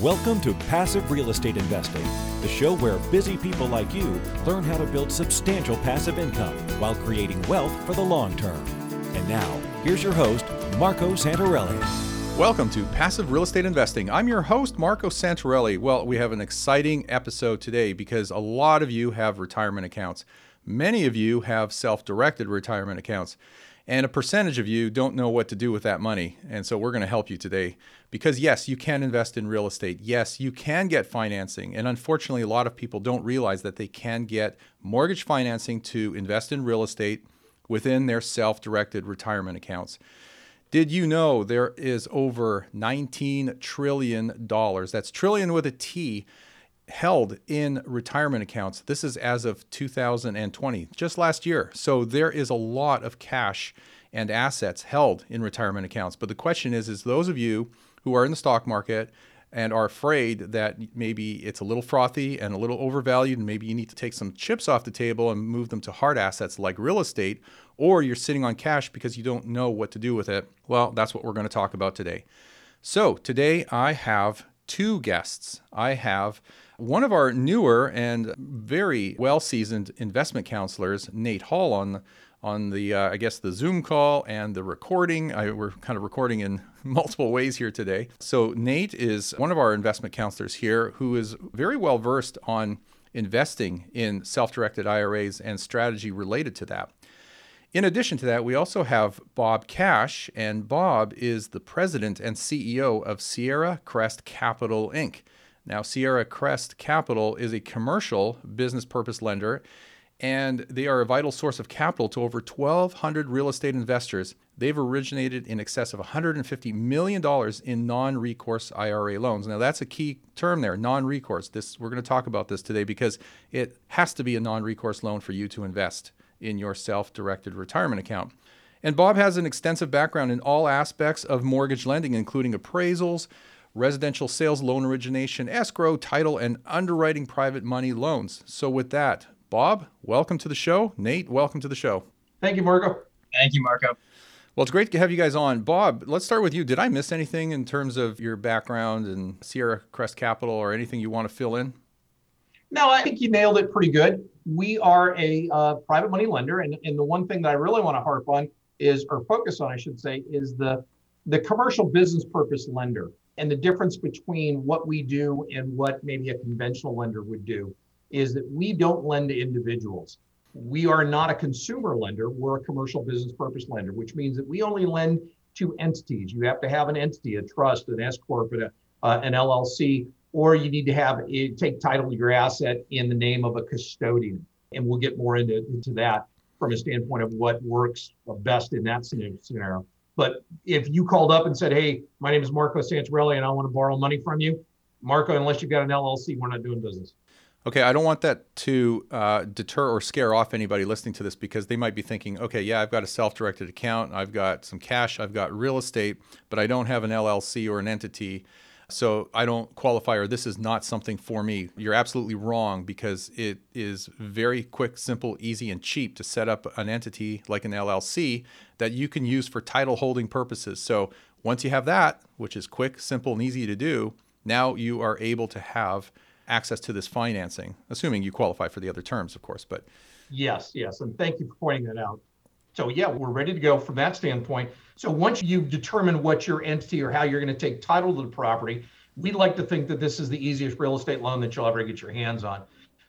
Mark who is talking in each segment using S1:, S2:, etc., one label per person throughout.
S1: Welcome to Passive Real Estate Investing, the show where busy people like you learn how to build substantial passive income while creating wealth for the long term. And now, here's your host, Marco Santarelli.
S2: Welcome to Passive Real Estate Investing. I'm your host, Marco Santarelli. Well, we have an exciting episode today because a lot of you have retirement accounts. Many of you have self directed retirement accounts. And a percentage of you don't know what to do with that money. And so we're going to help you today. Because yes, you can invest in real estate. Yes, you can get financing. And unfortunately, a lot of people don't realize that they can get mortgage financing to invest in real estate within their self directed retirement accounts. Did you know there is over $19 trillion? That's trillion with a T held in retirement accounts. This is as of 2020, just last year. So there is a lot of cash and assets held in retirement accounts. But the question is is those of you who are in the stock market and are afraid that maybe it's a little frothy and a little overvalued and maybe you need to take some chips off the table and move them to hard assets like real estate or you're sitting on cash because you don't know what to do with it. Well, that's what we're going to talk about today. So, today I have two guests. I have one of our newer and very well seasoned investment counselors, Nate Hall, on on the uh, I guess the Zoom call and the recording. I, we're kind of recording in multiple ways here today. So Nate is one of our investment counselors here who is very well versed on investing in self-directed IRAs and strategy related to that. In addition to that, we also have Bob Cash, and Bob is the president and CEO of Sierra Crest Capital Inc. Now, Sierra Crest Capital is a commercial business purpose lender, and they are a vital source of capital to over 1,200 real estate investors. They've originated in excess of $150 million in non recourse IRA loans. Now, that's a key term there non recourse. This, we're going to talk about this today because it has to be a non recourse loan for you to invest in your self directed retirement account. And Bob has an extensive background in all aspects of mortgage lending, including appraisals, residential sales loan origination, escrow, title, and underwriting private money loans. So, with that, Bob, welcome to the show. Nate, welcome to the show.
S3: Thank you, Marco.
S4: Thank you, Marco.
S2: Well, it's great to have you guys on. Bob, let's start with you. Did I miss anything in terms of your background and Sierra Crest Capital or anything you want to fill in?
S3: No, I think you nailed it pretty good. We are a uh, private money lender, and, and the one thing that I really want to harp on is, or focus on, I should say, is the the commercial business purpose lender and the difference between what we do and what maybe a conventional lender would do is that we don't lend to individuals. We are not a consumer lender, we're a commercial business purpose lender, which means that we only lend to entities. You have to have an entity, a trust, an S corp, uh, an LLC, or you need to have it, take title to your asset in the name of a custodian. And we'll get more into, into that from a standpoint of what works best in that scenario. But if you called up and said, "Hey, my name is Marco Santarelli, and I want to borrow money from you," Marco, unless you've got an LLC, we're not doing business.
S2: Okay, I don't want that to uh, deter or scare off anybody listening to this because they might be thinking, okay, yeah, I've got a self directed account, I've got some cash, I've got real estate, but I don't have an LLC or an entity. So I don't qualify, or this is not something for me. You're absolutely wrong because it is very quick, simple, easy, and cheap to set up an entity like an LLC that you can use for title holding purposes. So once you have that, which is quick, simple, and easy to do, now you are able to have access to this financing, assuming you qualify for the other terms, of course. But
S3: yes, yes, and thank you for pointing that out. So yeah, we're ready to go from that standpoint. So once you've determined what your entity or how you're going to take title to the property, we'd like to think that this is the easiest real estate loan that you'll ever get your hands on.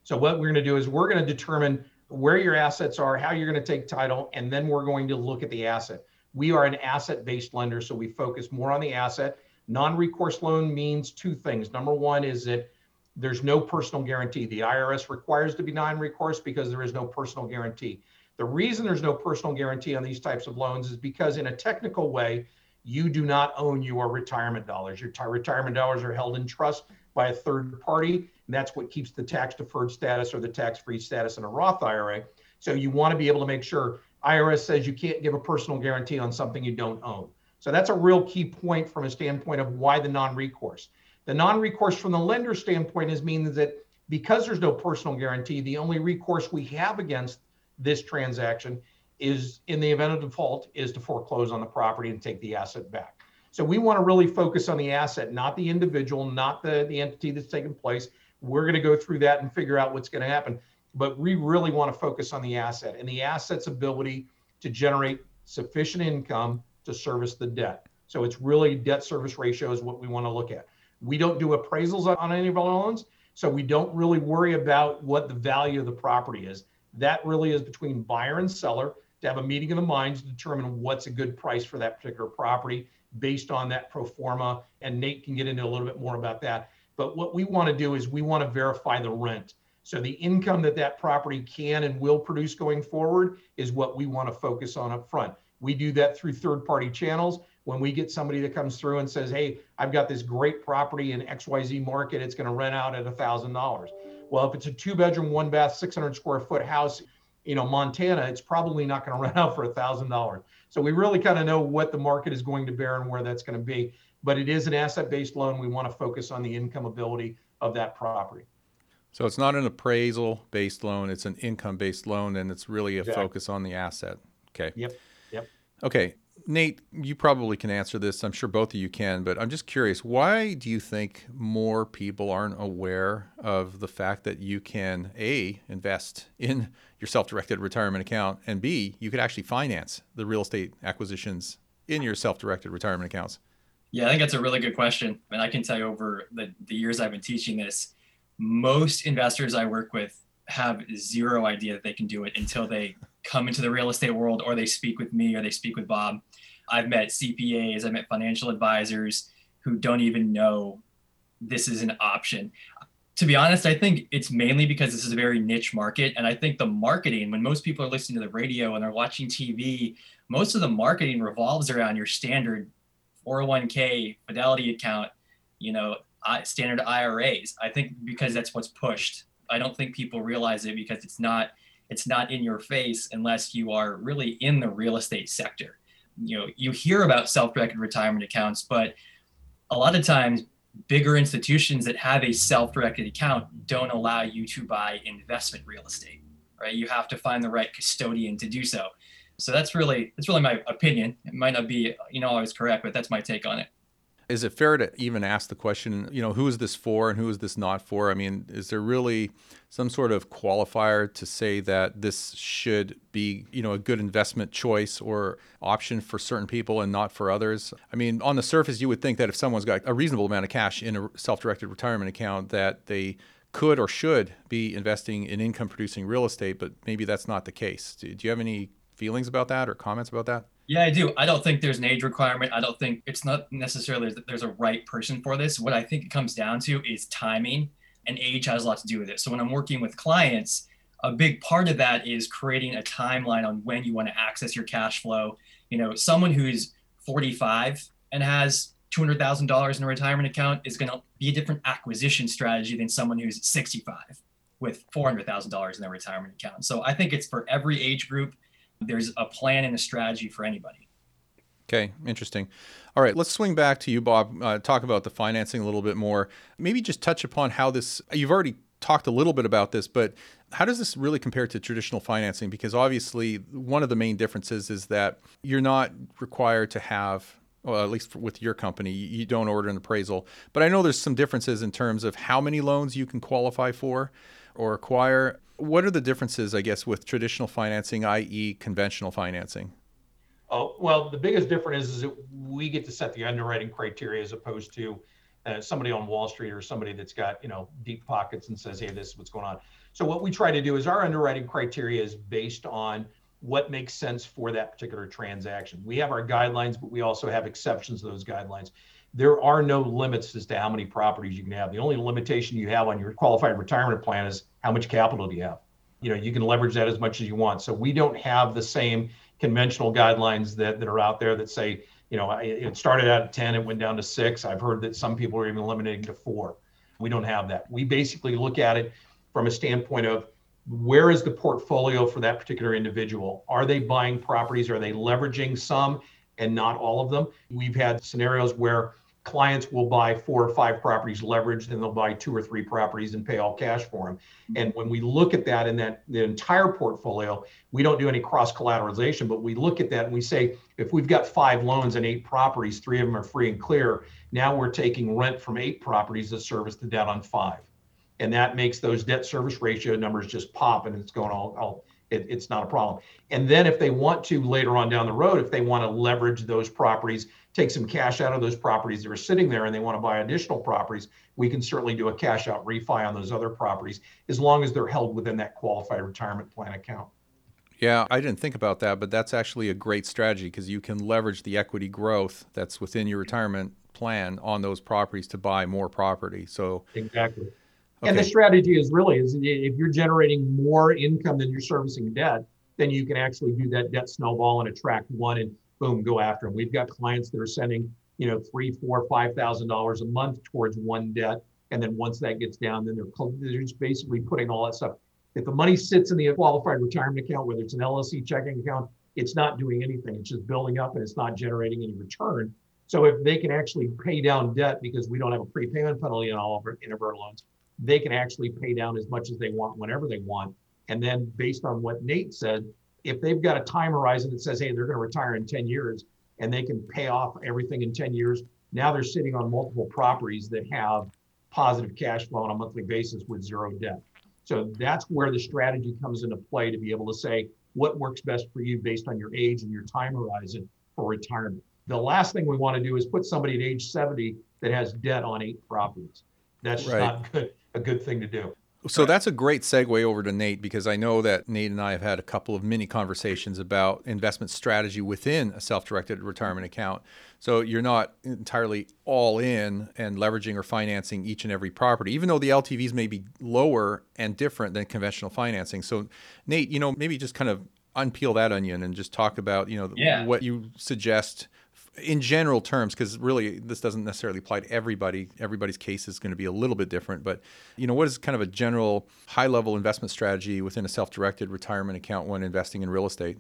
S3: So what we're going to do is we're going to determine where your assets are, how you're going to take title, and then we're going to look at the asset. We are an asset-based lender, so we focus more on the asset. Non-recourse loan means two things. Number one is that there's no personal guarantee. The IRS requires to be non-recourse because there is no personal guarantee. The reason there's no personal guarantee on these types of loans is because, in a technical way, you do not own your retirement dollars. Your t- retirement dollars are held in trust by a third party. And that's what keeps the tax deferred status or the tax free status in a Roth IRA. So you want to be able to make sure IRS says you can't give a personal guarantee on something you don't own. So that's a real key point from a standpoint of why the non recourse. The non recourse from the lender standpoint is means that because there's no personal guarantee, the only recourse we have against this transaction is in the event of default is to foreclose on the property and take the asset back. So we want to really focus on the asset, not the individual, not the, the entity that's taking place. We're going to go through that and figure out what's going to happen. But we really want to focus on the asset and the asset's ability to generate sufficient income to service the debt. So it's really debt service ratio is what we want to look at. We don't do appraisals on any of our loans. So we don't really worry about what the value of the property is. That really is between buyer and seller to have a meeting of the minds to determine what's a good price for that particular property based on that pro forma. And Nate can get into a little bit more about that. But what we want to do is we want to verify the rent. So the income that that property can and will produce going forward is what we want to focus on up front. We do that through third party channels. When we get somebody that comes through and says, Hey, I've got this great property in XYZ market, it's going to rent out at $1,000. Well, if it's a two bedroom, one bath, 600 square foot house, you know, Montana, it's probably not going to rent out for $1,000. So we really kind of know what the market is going to bear and where that's going to be. But it is an asset-based loan. We want to focus on the income ability of that property.
S2: So it's not an appraisal-based loan; it's an income-based loan, and it's really a exactly. focus on the asset. Okay.
S3: Yep. Yep.
S2: Okay. Nate, you probably can answer this. I'm sure both of you can, but I'm just curious why do you think more people aren't aware of the fact that you can A, invest in your self directed retirement account, and B, you could actually finance the real estate acquisitions in your self directed retirement accounts?
S4: Yeah, I think that's a really good question. And I can tell you over the, the years I've been teaching this, most investors I work with have zero idea that they can do it until they come into the real estate world or they speak with me or they speak with Bob. I've met CPAs, I've met financial advisors who don't even know this is an option. To be honest, I think it's mainly because this is a very niche market. And I think the marketing, when most people are listening to the radio and they're watching TV, most of the marketing revolves around your standard 401k, fidelity account, you know, standard IRAs. I think because that's what's pushed. I don't think people realize it because it's not it's not in your face unless you are really in the real estate sector. You know, you hear about self-directed retirement accounts, but a lot of times bigger institutions that have a self-directed account don't allow you to buy investment real estate, right? You have to find the right custodian to do so. So that's really that's really my opinion. It might not be, you know, always correct, but that's my take on it.
S2: Is it fair to even ask the question, you know, who is this for and who is this not for? I mean, is there really some sort of qualifier to say that this should be, you know, a good investment choice or option for certain people and not for others? I mean, on the surface, you would think that if someone's got a reasonable amount of cash in a self-directed retirement account, that they could or should be investing in income producing real estate, but maybe that's not the case. Do you have any feelings about that or comments about that?
S4: Yeah, I do. I don't think there's an age requirement. I don't think it's not necessarily that there's a right person for this. What I think it comes down to is timing, and age has a lot to do with it. So when I'm working with clients, a big part of that is creating a timeline on when you want to access your cash flow. You know, someone who's 45 and has $200,000 in a retirement account is going to be a different acquisition strategy than someone who's 65 with $400,000 in their retirement account. So I think it's for every age group there's a plan and a strategy for anybody.
S2: Okay, interesting. All right, let's swing back to you, Bob. Uh, talk about the financing a little bit more. Maybe just touch upon how this, you've already talked a little bit about this, but how does this really compare to traditional financing? Because obviously, one of the main differences is that you're not required to have well, at least with your company, you don't order an appraisal. But I know there's some differences in terms of how many loans you can qualify for or acquire. What are the differences, I guess, with traditional financing, i.e., conventional financing?
S3: Oh, well, the biggest difference is, is that we get to set the underwriting criteria as opposed to uh, somebody on Wall Street or somebody that's got you know deep pockets and says, "Hey, this is what's going on." So what we try to do is our underwriting criteria is based on what makes sense for that particular transaction. We have our guidelines, but we also have exceptions to those guidelines there are no limits as to how many properties you can have. The only limitation you have on your qualified retirement plan is how much capital do you have. You know, you can leverage that as much as you want. So we don't have the same conventional guidelines that, that are out there that say, you know, it started out at 10, it went down to six. I've heard that some people are even eliminating to four. We don't have that. We basically look at it from a standpoint of where is the portfolio for that particular individual? Are they buying properties? Are they leveraging some and not all of them? We've had scenarios where clients will buy four or five properties leveraged and they'll buy two or three properties and pay all cash for them. Mm-hmm. And when we look at that in that the entire portfolio, we don't do any cross collateralization, but we look at that and we say if we've got five loans and eight properties, three of them are free and clear. Now we're taking rent from eight properties to service the debt on five. And that makes those debt service ratio numbers just pop and it's going all, all it, it's not a problem. And then if they want to later on down the road, if they want to leverage those properties, take some cash out of those properties that are sitting there and they want to buy additional properties, we can certainly do a cash out refi on those other properties as long as they're held within that qualified retirement plan account.
S2: Yeah, I didn't think about that, but that's actually a great strategy because you can leverage the equity growth that's within your retirement plan on those properties to buy more property. So
S3: exactly. Okay. And the strategy is really is if you're generating more income than you're servicing debt, then you can actually do that debt snowball and attract one and boom, go after them. We've got clients that are sending, you know, three, four, five thousand dollars a month towards one debt, and then once that gets down, then they're they're just basically putting all that stuff. If the money sits in the qualified retirement account, whether it's an LLC checking account, it's not doing anything. It's just building up and it's not generating any return. So if they can actually pay down debt because we don't have a prepayment penalty on all of our, in our loans, they can actually pay down as much as they want whenever they want. And then based on what Nate said, if they've got a time horizon that says, hey, they're going to retire in 10 years and they can pay off everything in 10 years, now they're sitting on multiple properties that have positive cash flow on a monthly basis with zero debt. So that's where the strategy comes into play to be able to say what works best for you based on your age and your time horizon for retirement. The last thing we want to do is put somebody at age 70 that has debt on eight properties. That's right. not good a good thing to do.
S2: So that's a great segue over to Nate because I know that Nate and I have had a couple of mini conversations about investment strategy within a self directed retirement account. So you're not entirely all in and leveraging or financing each and every property, even though the LTVs may be lower and different than conventional financing. So, Nate, you know, maybe just kind of unpeel that onion and just talk about, you know, yeah. what you suggest in general terms, because really this doesn't necessarily apply to everybody. Everybody's case is going to be a little bit different. But you know, what is kind of a general high-level investment strategy within a self-directed retirement account when investing in real estate?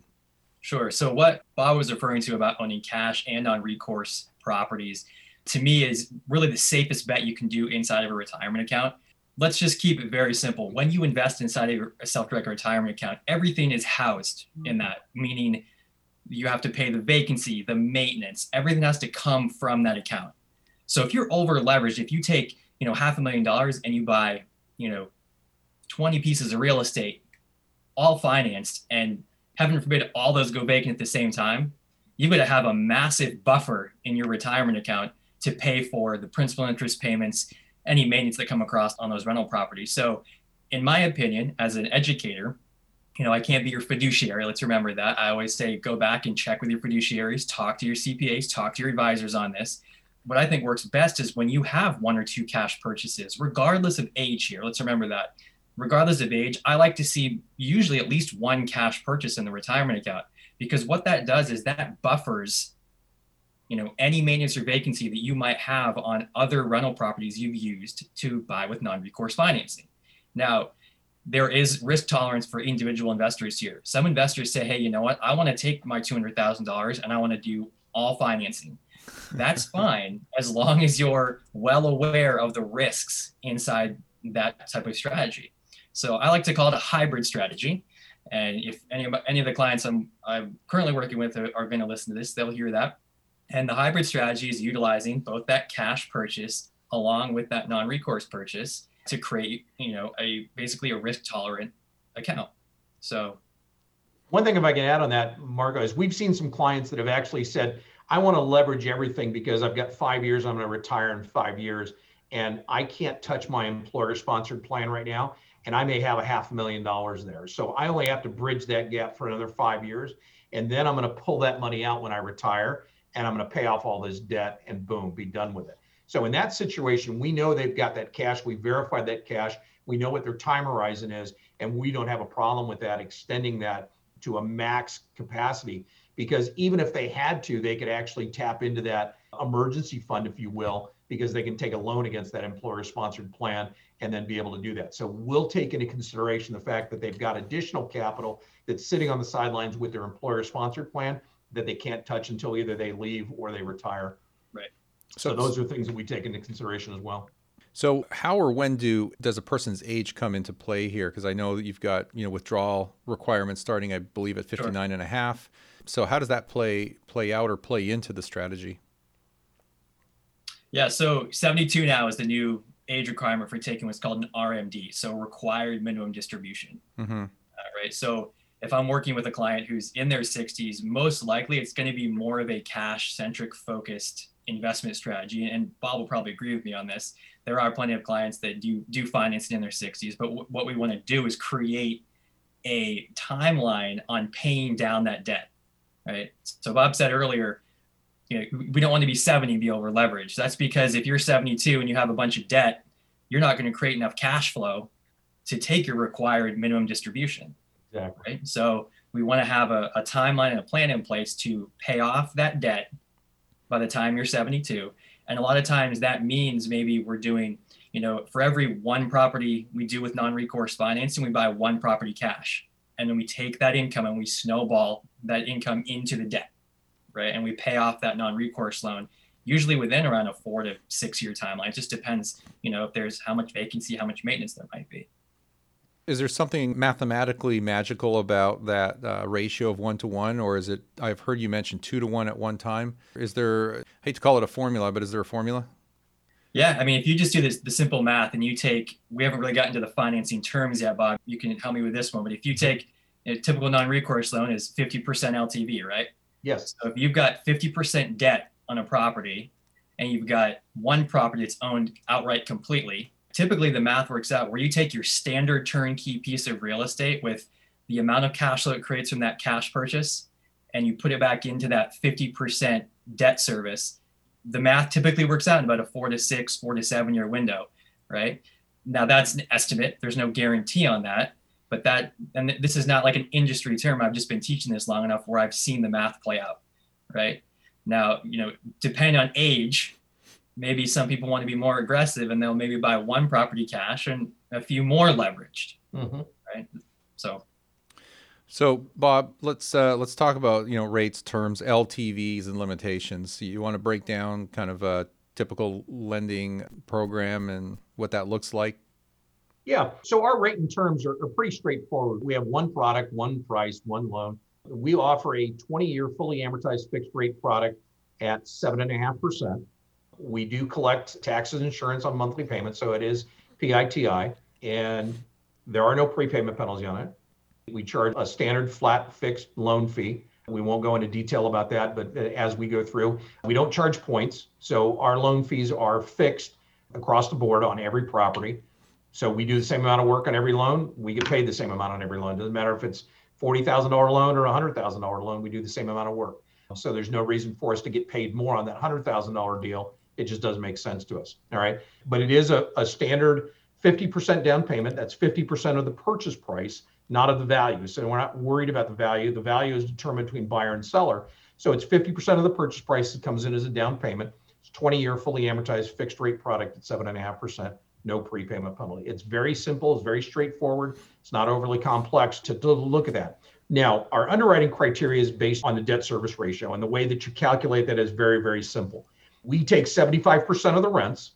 S4: Sure. So what Bob was referring to about owning cash and non-recourse properties, to me, is really the safest bet you can do inside of a retirement account. Let's just keep it very simple. When you invest inside of a self-directed retirement account, everything is housed in that, meaning you have to pay the vacancy, the maintenance, everything has to come from that account. So if you're over leveraged, if you take, you know, half a million dollars and you buy, you know, 20 pieces of real estate, all financed, and heaven forbid all those go vacant at the same time, you're going to have a massive buffer in your retirement account to pay for the principal interest payments, any maintenance that come across on those rental properties. So, in my opinion, as an educator, you know, I can't be your fiduciary. Let's remember that. I always say go back and check with your fiduciaries, talk to your CPAs, talk to your advisors on this. What I think works best is when you have one or two cash purchases, regardless of age here. Let's remember that. Regardless of age, I like to see usually at least one cash purchase in the retirement account because what that does is that buffers you know any maintenance or vacancy that you might have on other rental properties you've used to buy with non-recourse financing. Now, there is risk tolerance for individual investors here. Some investors say, hey, you know what? I want to take my $200,000 and I want to do all financing. That's fine as long as you're well aware of the risks inside that type of strategy. So I like to call it a hybrid strategy. And if any of, any of the clients I'm, I'm currently working with are, are going to listen to this, they'll hear that. And the hybrid strategy is utilizing both that cash purchase along with that non recourse purchase to create, you know, a basically a risk tolerant account. So
S3: one thing if I can add on that, Marco, is we've seen some clients that have actually said, I want to leverage everything because I've got five years, I'm going to retire in five years, and I can't touch my employer sponsored plan right now. And I may have a half a million dollars there. So I only have to bridge that gap for another five years. And then I'm going to pull that money out when I retire and I'm going to pay off all this debt and boom, be done with it. So in that situation, we know they've got that cash. We verified that cash. We know what their time horizon is, and we don't have a problem with that extending that to a max capacity. Because even if they had to, they could actually tap into that emergency fund, if you will, because they can take a loan against that employer sponsored plan and then be able to do that. So we'll take into consideration the fact that they've got additional capital that's sitting on the sidelines with their employer sponsored plan that they can't touch until either they leave or they retire. So,
S2: So-
S3: those are things that we take into consideration as well.
S2: So how or when do does a person's age come into play here? Because I know that you've got you know withdrawal requirements starting, I believe, at 59 and a half. So how does that play play out or play into the strategy?
S4: Yeah, so 72 now is the new age requirement for taking what's called an RMD, so required minimum distribution.
S2: Mm-hmm.
S4: Uh, right. So if I'm working with a client who's in their 60s, most likely it's going to be more of a cash centric focused investment strategy. And Bob will probably agree with me on this. There are plenty of clients that do do financing in their 60s, but w- what we want to do is create a timeline on paying down that debt. Right. So Bob said earlier, you know, we don't want to be 70 and be over leveraged. That's because if you're 72 and you have a bunch of debt, you're not going to create enough cash flow to take your required minimum distribution
S3: Exactly.
S4: right? So we want to have a, a timeline and a plan in place to pay off that debt by the time you're 72. And a lot of times that means maybe we're doing, you know, for every one property we do with non-recourse financing, we buy one property cash. And then we take that income and we snowball that income into the debt, right? And we pay off that non-recourse loan usually within around a four to six year timeline. It just depends, you know, if there's how much vacancy, how much maintenance there might be.
S2: Is there something mathematically magical about that uh, ratio of one to one, or is it? I've heard you mention two to one at one time. Is there? I hate to call it a formula, but is there a formula?
S4: Yeah, I mean, if you just do this, the simple math and you take, we haven't really gotten to the financing terms yet, Bob. You can help me with this one. But if you take a typical non recourse loan is 50% LTV, right?
S3: Yes.
S4: So if you've got 50% debt on a property and you've got one property that's owned outright completely, typically the math works out where you take your standard turnkey piece of real estate with the amount of cash flow it creates from that cash purchase and you put it back into that 50% debt service the math typically works out in about a four to six four to seven year window right? Now that's an estimate. There's no guarantee on that but that and this is not like an industry term. I've just been teaching this long enough where i've seen the math play out right? Now you know depending on age maybe some people want to be more aggressive and they'll maybe buy one property cash and a few more leveraged
S3: hmm
S4: right so
S2: So, Bob, let's uh, let's talk about you know rates, terms, LTVs, and limitations. You want to break down kind of a typical lending program and what that looks like.
S3: Yeah. So our rate and terms are, are pretty straightforward. We have one product, one price, one loan. We offer a 20 year fully amortized fixed rate product at 7.5%. We do collect taxes and insurance on monthly payments. So it is PITI, and there are no prepayment penalties on it. We charge a standard flat fixed loan fee. We won't go into detail about that, but uh, as we go through, we don't charge points. So our loan fees are fixed across the board on every property. So we do the same amount of work on every loan. We get paid the same amount on every loan. Doesn't matter if it's forty thousand dollar loan or a hundred thousand dollar loan. We do the same amount of work. So there's no reason for us to get paid more on that hundred thousand dollar deal. It just doesn't make sense to us. All right. But it is a, a standard fifty percent down payment. That's fifty percent of the purchase price, not of the value. So we're not worried about the value. The value is determined between buyer and seller. So it's fifty percent of the purchase price that comes in as a down payment. It's twenty year fully amortized fixed rate product at seven and a half percent no prepayment penalty. It's very simple, it's very straightforward. It's not overly complex to, to look at that. Now, our underwriting criteria is based on the debt service ratio, and the way that you calculate that is very, very simple. We take 75% of the rents,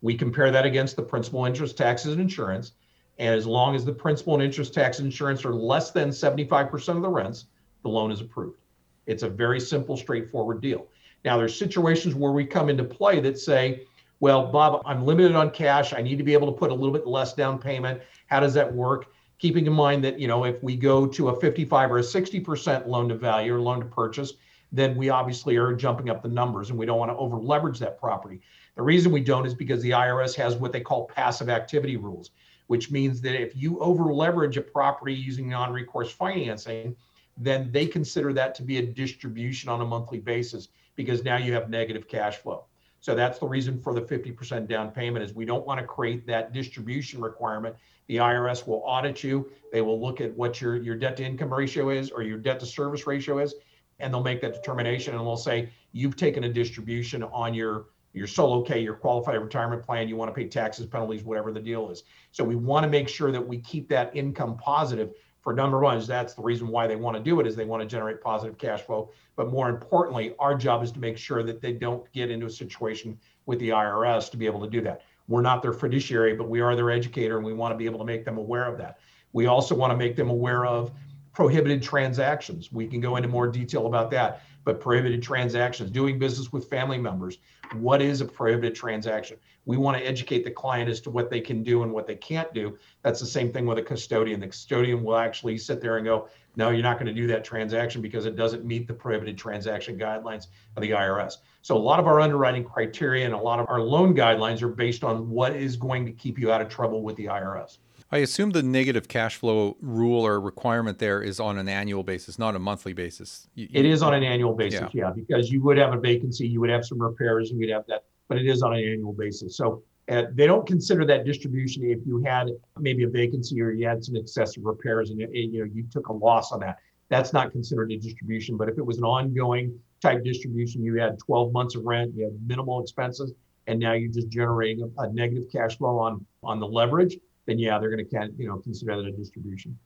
S3: we compare that against the principal, interest, taxes, and insurance. And as long as the principal and interest, tax, and insurance are less than 75% of the rents, the loan is approved. It's a very simple, straightforward deal. Now, there's situations where we come into play that say, well, Bob, I'm limited on cash. I need to be able to put a little bit less down payment. How does that work? Keeping in mind that, you know, if we go to a 55 or a 60% loan to value or loan to purchase, then we obviously are jumping up the numbers and we don't want to over leverage that property. The reason we don't is because the IRS has what they call passive activity rules, which means that if you over leverage a property using non recourse financing, then they consider that to be a distribution on a monthly basis because now you have negative cash flow. So that's the reason for the 50% down payment is we don't want to create that distribution requirement. The IRS will audit you. They will look at what your, your debt to income ratio is or your debt to service ratio is, and they'll make that determination and they'll say, you've taken a distribution on your, your solo K, your qualified retirement plan. You want to pay taxes, penalties, whatever the deal is. So we want to make sure that we keep that income positive for number one is that's the reason why they want to do it is they want to generate positive cash flow but more importantly our job is to make sure that they don't get into a situation with the irs to be able to do that we're not their fiduciary but we are their educator and we want to be able to make them aware of that we also want to make them aware of prohibited transactions we can go into more detail about that but prohibited transactions doing business with family members what is a prohibited transaction we want to educate the client as to what they can do and what they can't do. That's the same thing with a custodian. The custodian will actually sit there and go, no, you're not going to do that transaction because it doesn't meet the prohibited transaction guidelines of the IRS. So a lot of our underwriting criteria and a lot of our loan guidelines are based on what is going to keep you out of trouble with the IRS.
S2: I assume the negative cash flow rule or requirement there is on an annual basis, not a monthly basis.
S3: You, it is on an annual basis, yeah. yeah, because you would have a vacancy, you would have some repairs, and you'd have that but it is on an annual basis. So uh, they don't consider that distribution if you had maybe a vacancy or you had some excessive repairs and, you know you took a loss on that. That's not considered a distribution. But if it was an ongoing type distribution, you had 12 months of rent, you had minimal expenses, and now you're just generating a, a negative cash flow on on the leverage, then yeah, they're going to you know consider that a distribution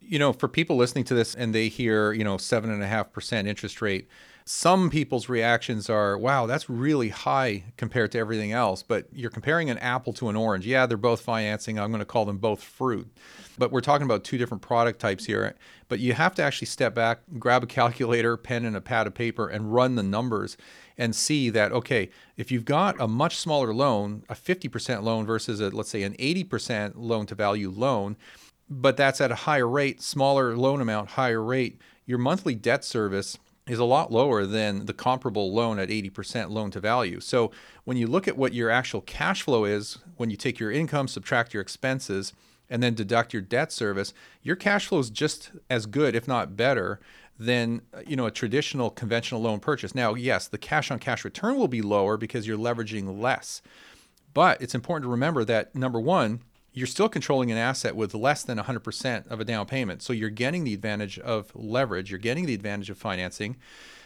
S2: you know, for people listening to this and they hear, you know, seven and a half percent interest rate, some people's reactions are, wow, that's really high compared to everything else. But you're comparing an apple to an orange. Yeah, they're both financing. I'm going to call them both fruit. But we're talking about two different product types here. But you have to actually step back, grab a calculator, pen, and a pad of paper, and run the numbers and see that, okay, if you've got a much smaller loan, a 50% loan versus a, let's say, an 80% loan to value loan, but that's at a higher rate, smaller loan amount, higher rate, your monthly debt service is a lot lower than the comparable loan at 80% loan to value. So when you look at what your actual cash flow is, when you take your income, subtract your expenses, and then deduct your debt service, your cash flow is just as good, if not better, than uh, you know a traditional conventional loan purchase. Now, yes, the cash on cash return will be lower because you're leveraging less. But it's important to remember that number one, you're still controlling an asset with less than 100% of a down payment. So you're getting the advantage of leverage, you're getting the advantage of financing.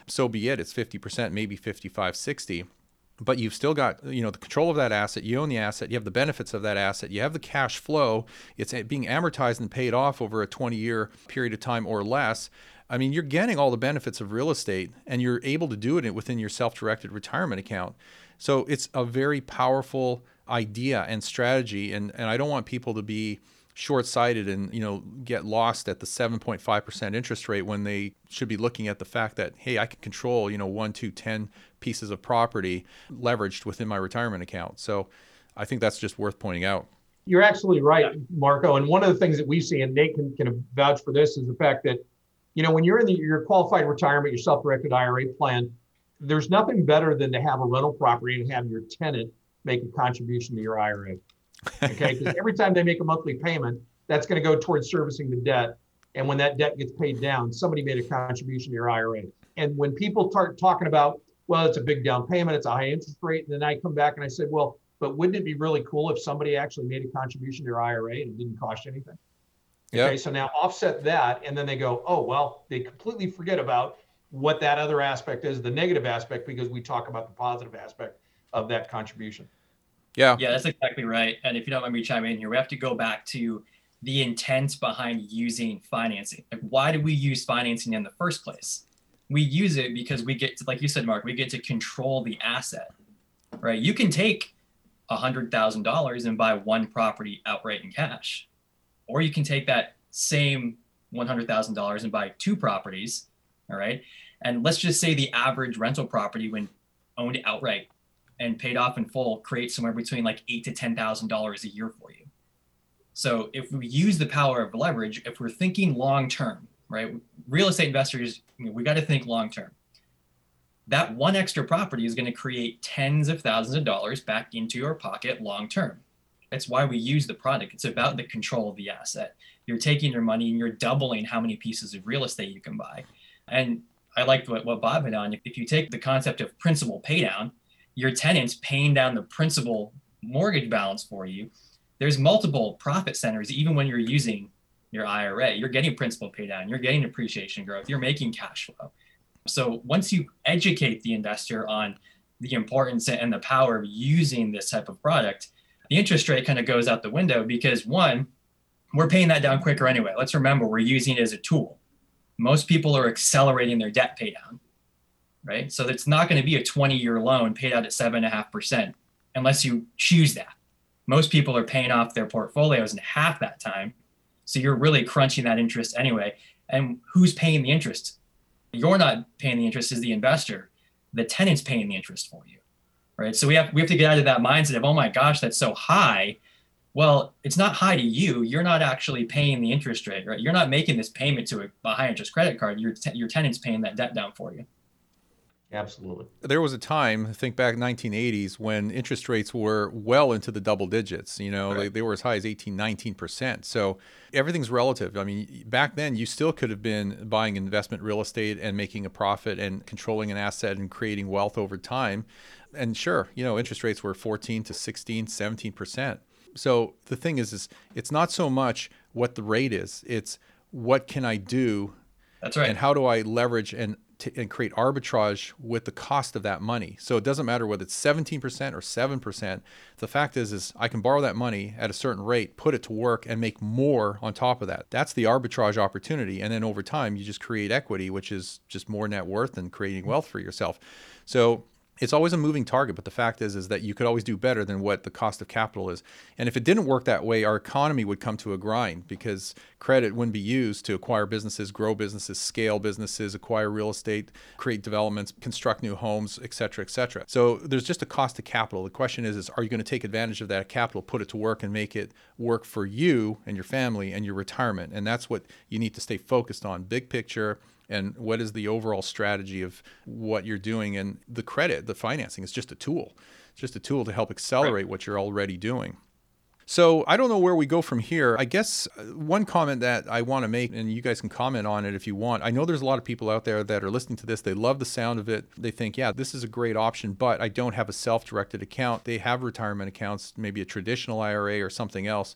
S2: So be it, it's 50%, maybe 55, 60. But you've still got, you know, the control of that asset. You own the asset. You have the benefits of that asset. You have the cash flow. It's being amortized and paid off over a 20-year period of time or less. I mean, you're getting all the benefits of real estate, and you're able to do it within your self-directed retirement account. So it's a very powerful idea and strategy. And and I don't want people to be short-sighted and you know get lost at the 7.5% interest rate when they should be looking at the fact that hey I can control you know one two ten pieces of property leveraged within my retirement account. So I think that's just worth pointing out.
S3: You're absolutely right Marco. And one of the things that we see and Nate can, can vouch for this is the fact that you know when you're in the your qualified retirement your self-directed IRA plan there's nothing better than to have a rental property and have your tenant make a contribution to your IRA. Okay, because every time they make a monthly payment, that's going to go towards servicing the debt. And when that debt gets paid down, somebody made a contribution to your IRA. And when people start talking about, well, it's a big down payment, it's a high interest rate, and then I come back and I said, well, but wouldn't it be really cool if somebody actually made a contribution to your IRA and it didn't cost you anything? Yep. Okay, so now offset that, and then they go, oh, well, they completely forget about what that other aspect is, the negative aspect, because we talk about the positive aspect of that contribution.
S2: Yeah.
S4: Yeah, that's exactly right. And if you don't mind me chiming in here, we have to go back to the intent behind using financing. Like, why do we use financing in the first place? We use it because we get to, like you said, Mark, we get to control the asset, right? You can take a hundred thousand dollars and buy one property outright in cash, or you can take that same one hundred thousand dollars and buy two properties. All right. And let's just say the average rental property, when owned outright, and paid off in full creates somewhere between like eight to ten thousand dollars a year for you. So if we use the power of leverage, if we're thinking long term, right? Real estate investors, we got to think long term. That one extra property is going to create tens of thousands of dollars back into your pocket long term. That's why we use the product. It's about the control of the asset. You're taking your money and you're doubling how many pieces of real estate you can buy. And I liked what, what Bob had on. If you take the concept of principal paydown, your tenants paying down the principal mortgage balance for you, there's multiple profit centers, even when you're using your IRA. You're getting principal pay down, you're getting appreciation growth, you're making cash flow. So once you educate the investor on the importance and the power of using this type of product, the interest rate kind of goes out the window because one, we're paying that down quicker anyway. Let's remember we're using it as a tool. Most people are accelerating their debt pay down, right? So it's not going to be a 20 year loan paid out at seven and a half percent unless you choose that. Most people are paying off their portfolios in half that time. So you're really crunching that interest anyway. And who's paying the interest? You're not paying the interest as the investor. The tenant's paying the interest for you. Right. So we have we have to get out of that mindset of, oh my gosh, that's so high. Well, it's not high to you. You're not actually paying the interest rate, right? You're not making this payment to a, a high interest credit card. Your, te- your tenant's paying that debt down for you.
S3: Absolutely.
S2: There was a time, think back 1980s, when interest rates were well into the double digits. You know, right. they, they were as high as 18, 19%. So everything's relative. I mean, back then, you still could have been buying investment real estate and making a profit and controlling an asset and creating wealth over time. And sure, you know, interest rates were 14 to 16, 17%. So the thing is, is it's not so much what the rate is; it's what can I do.
S4: That's right.
S2: And how do I leverage and and create arbitrage with the cost of that money. So it doesn't matter whether it's 17% or 7%. The fact is is I can borrow that money at a certain rate, put it to work and make more on top of that. That's the arbitrage opportunity and then over time you just create equity which is just more net worth and creating wealth for yourself. So it's always a moving target but the fact is is that you could always do better than what the cost of capital is. And if it didn't work that way our economy would come to a grind because credit wouldn't be used to acquire businesses grow businesses scale businesses acquire real estate create developments construct new homes et cetera et cetera. So there's just a cost to capital. The question is, is are you going to take advantage of that capital put it to work and make it work for you and your family and your retirement? And that's what you need to stay focused on. Big picture and what is the overall strategy of what you're doing and the credit the financing is just a tool it's just a tool to help accelerate right. what you're already doing so I don't know where we go from here. I guess uh, one comment that I want to make, and you guys can comment on it if you want. I know there's a lot of people out there that are listening to this. They love the sound of it. They think, yeah, this is a great option, but I don't have a self-directed account. They have retirement accounts, maybe a traditional IRA or something else.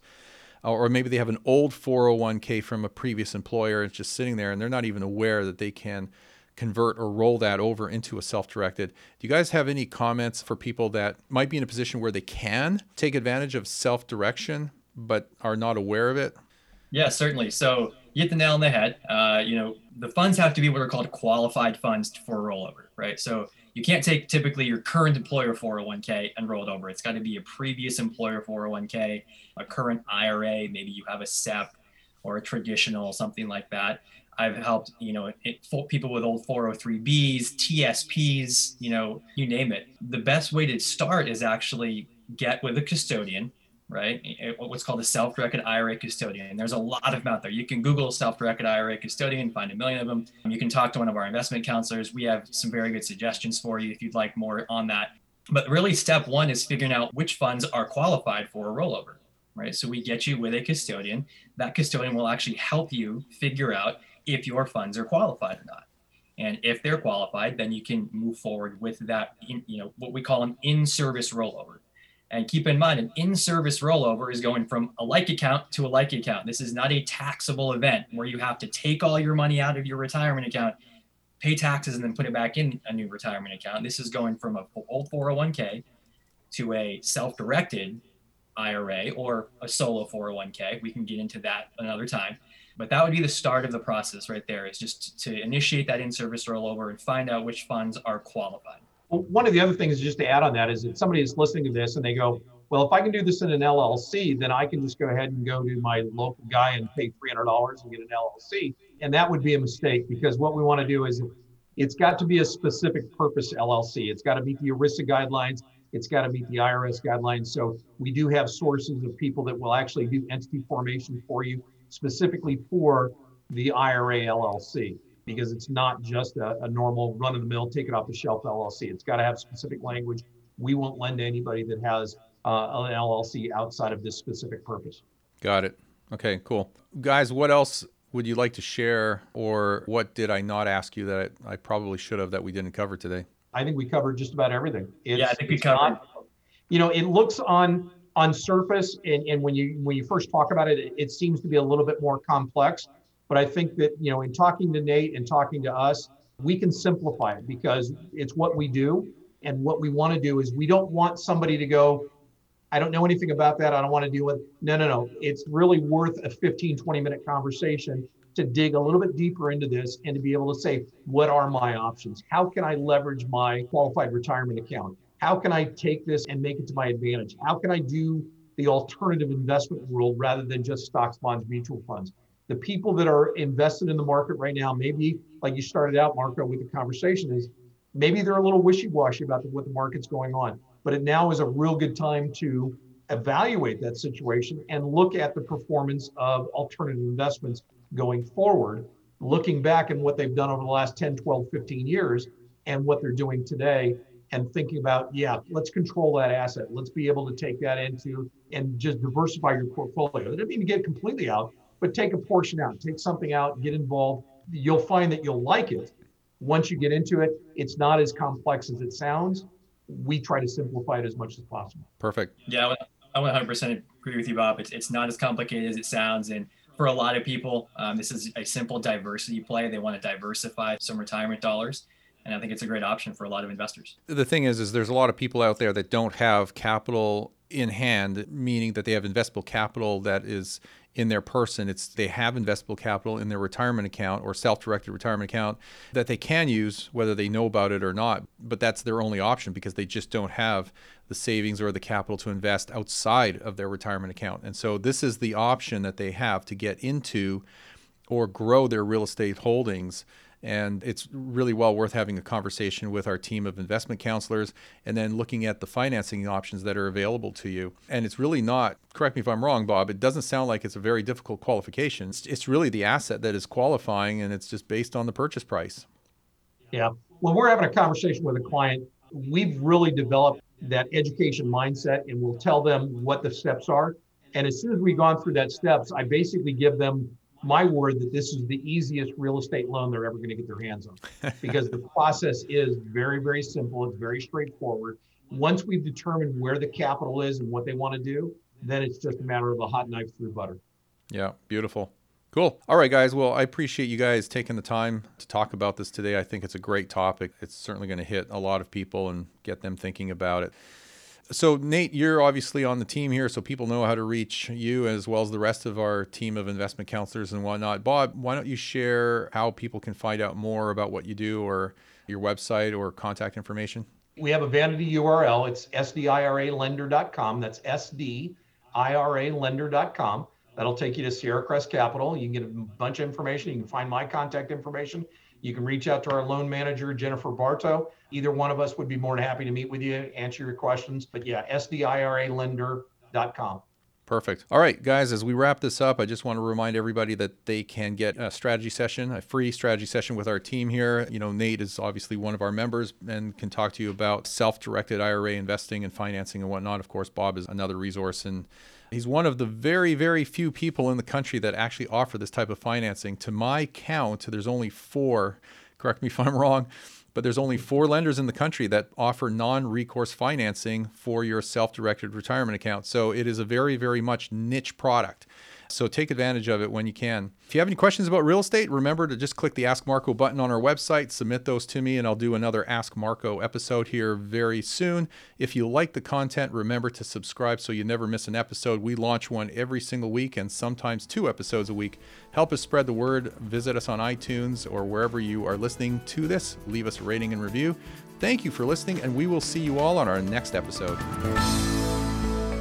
S2: Uh, or maybe they have an old 401k from a previous employer it's just sitting there and they're not even aware that they can convert or roll that over into a self-directed. Do you guys have any comments for people that might be in a position where they can take advantage of self-direction but are not aware of it?
S4: Yeah, certainly. So you hit the nail on the head. Uh, you know, the funds have to be what are called qualified funds for rollover, right? So you can't take typically your current employer 401k and roll it over. It's got to be a previous employer 401k, a current IRA, maybe you have a SEP or a traditional, something like that. I've helped, you know, it, people with old 403bs, TSPs, you know, you name it. The best way to start is actually get with a custodian right? What's called a self-directed IRA custodian. There's a lot of them out there. You can Google self-directed IRA custodian, find a million of them. You can talk to one of our investment counselors. We have some very good suggestions for you if you'd like more on that. But really, step one is figuring out which funds are qualified for a rollover, right? So we get you with a custodian. That custodian will actually help you figure out if your funds are qualified or not. And if they're qualified, then you can move forward with that, you know, what we call an in-service rollover. And keep in mind, an in service rollover is going from a like account to a like account. This is not a taxable event where you have to take all your money out of your retirement account, pay taxes, and then put it back in a new retirement account. This is going from a old 401k to a self directed IRA or a solo 401k. We can get into that another time. But that would be the start of the process right there, is just to initiate that in service rollover and find out which funds are qualified.
S3: One of the other things just to add on that is that somebody is listening to this and they go, well, if I can do this in an LLC, then I can just go ahead and go to my local guy and pay $300 and get an LLC. And that would be a mistake because what we want to do is it's got to be a specific purpose LLC. It's got to meet the ERISA guidelines. It's got to meet the IRS guidelines. So we do have sources of people that will actually do entity formation for you specifically for the IRA LLC because it's not just a, a normal run of the mill, take it off the shelf LLC. It's got to have specific language. We won't lend to anybody that has uh, an LLC outside of this specific purpose.
S2: Got it. Okay, cool. Guys, what else would you like to share, or what did I not ask you that I, I probably should have that we didn't cover today?
S3: I think we covered just about everything.
S4: It's, yeah, I think we covered. Not,
S3: you know, it looks on on surface, and, and when you when you first talk about it, it, it seems to be a little bit more complex. But I think that, you know, in talking to Nate and talking to us, we can simplify it because it's what we do. And what we want to do is we don't want somebody to go, I don't know anything about that. I don't want to deal with. No, no, no. It's really worth a 15, 20 minute conversation to dig a little bit deeper into this and to be able to say, what are my options? How can I leverage my qualified retirement account? How can I take this and make it to my advantage? How can I do the alternative investment world rather than just stocks, bonds, mutual funds? The people that are invested in the market right now, maybe like you started out, Marco, with the conversation, is maybe they're a little wishy-washy about what the market's going on. But it now is a real good time to evaluate that situation and look at the performance of alternative investments going forward, looking back at what they've done over the last 10, 12, 15 years and what they're doing today and thinking about, yeah, let's control that asset. Let's be able to take that into and just diversify your portfolio. It doesn't mean to get completely out, but take a portion out, take something out, get involved. You'll find that you'll like it. Once you get into it, it's not as complex as it sounds. We try to simplify it as much as possible.
S2: Perfect.
S4: Yeah, I 100% agree with you, Bob. It's, it's not as complicated as it sounds. And for a lot of people, um, this is a simple diversity play. They want to diversify some retirement dollars. And I think it's a great option for a lot of investors.
S2: The thing is, is there's a lot of people out there that don't have capital in hand, meaning that they have investable capital that is in their person. It's they have investable capital in their retirement account or self-directed retirement account that they can use whether they know about it or not. But that's their only option because they just don't have the savings or the capital to invest outside of their retirement account. And so this is the option that they have to get into or grow their real estate holdings and it's really well worth having a conversation with our team of investment counselors and then looking at the financing options that are available to you. And it's really not, correct me if I'm wrong, Bob, it doesn't sound like it's a very difficult qualification. It's, it's really the asset that is qualifying and it's just based on the purchase price.
S3: Yeah. When we're having a conversation with a client, we've really developed that education mindset and we'll tell them what the steps are. And as soon as we've gone through that steps, I basically give them my word that this is the easiest real estate loan they're ever going to get their hands on because the process is very, very simple. It's very straightforward. Once we've determined where the capital is and what they want to do, then it's just a matter of a hot knife through butter.
S2: Yeah, beautiful. Cool. All right, guys. Well, I appreciate you guys taking the time to talk about this today. I think it's a great topic. It's certainly going to hit a lot of people and get them thinking about it so Nate, you're obviously on the team here, so people know how to reach you as well as the rest of our team of investment counselors and whatnot. Bob, why don't you share how people can find out more about what you do or your website or contact information?
S3: We have a vanity URL. It's sdiralender.com. That's sdiralender.com. That'll take you to Sierra Crest Capital. You can get a bunch of information. You can find my contact information. You can reach out to our loan manager, Jennifer Bartow. Either one of us would be more than happy to meet with you, answer your questions. But yeah, sdiralender.com.
S2: Perfect. All right, guys, as we wrap this up, I just want to remind everybody that they can get a strategy session, a free strategy session with our team here. You know, Nate is obviously one of our members and can talk to you about self directed IRA investing and financing and whatnot. Of course, Bob is another resource and He's one of the very, very few people in the country that actually offer this type of financing. To my count, there's only four, correct me if I'm wrong, but there's only four lenders in the country that offer non recourse financing for your self directed retirement account. So it is a very, very much niche product. So take advantage of it when you can. If you have any questions about real estate, remember to just click the Ask Marco button on our website, submit those to me, and I'll do another Ask Marco episode here very soon. If you like the content, remember to subscribe so you never miss an episode. We launch one every single week and sometimes two episodes a week. Help us spread the word. Visit us on iTunes or wherever you are listening to this. Leave us a rating and review. Thank you for listening, and we will see you all on our next episode.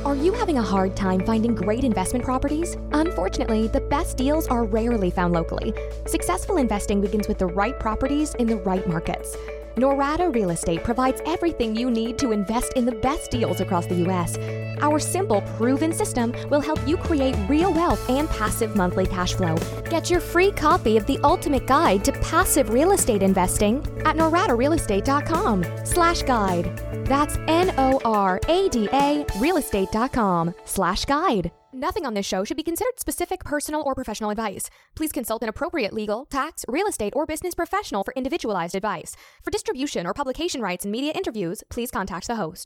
S5: Are you having a hard time finding great investment properties? Unfortunately, the best deals are rarely found locally. Successful investing begins with the right properties in the right markets. Norada Real Estate provides everything you need to invest in the best deals across the U.S. Our simple, proven system will help you create real wealth and passive monthly cash flow. Get your free copy of the ultimate guide to passive real estate investing at noradarealestate.com slash guide. That's N-O-R-A-D-A realestate.com slash guide. Nothing on this show should be considered specific personal or professional advice. Please consult an appropriate legal, tax, real estate, or business professional for individualized advice. For distribution or publication rights and media interviews, please contact the host.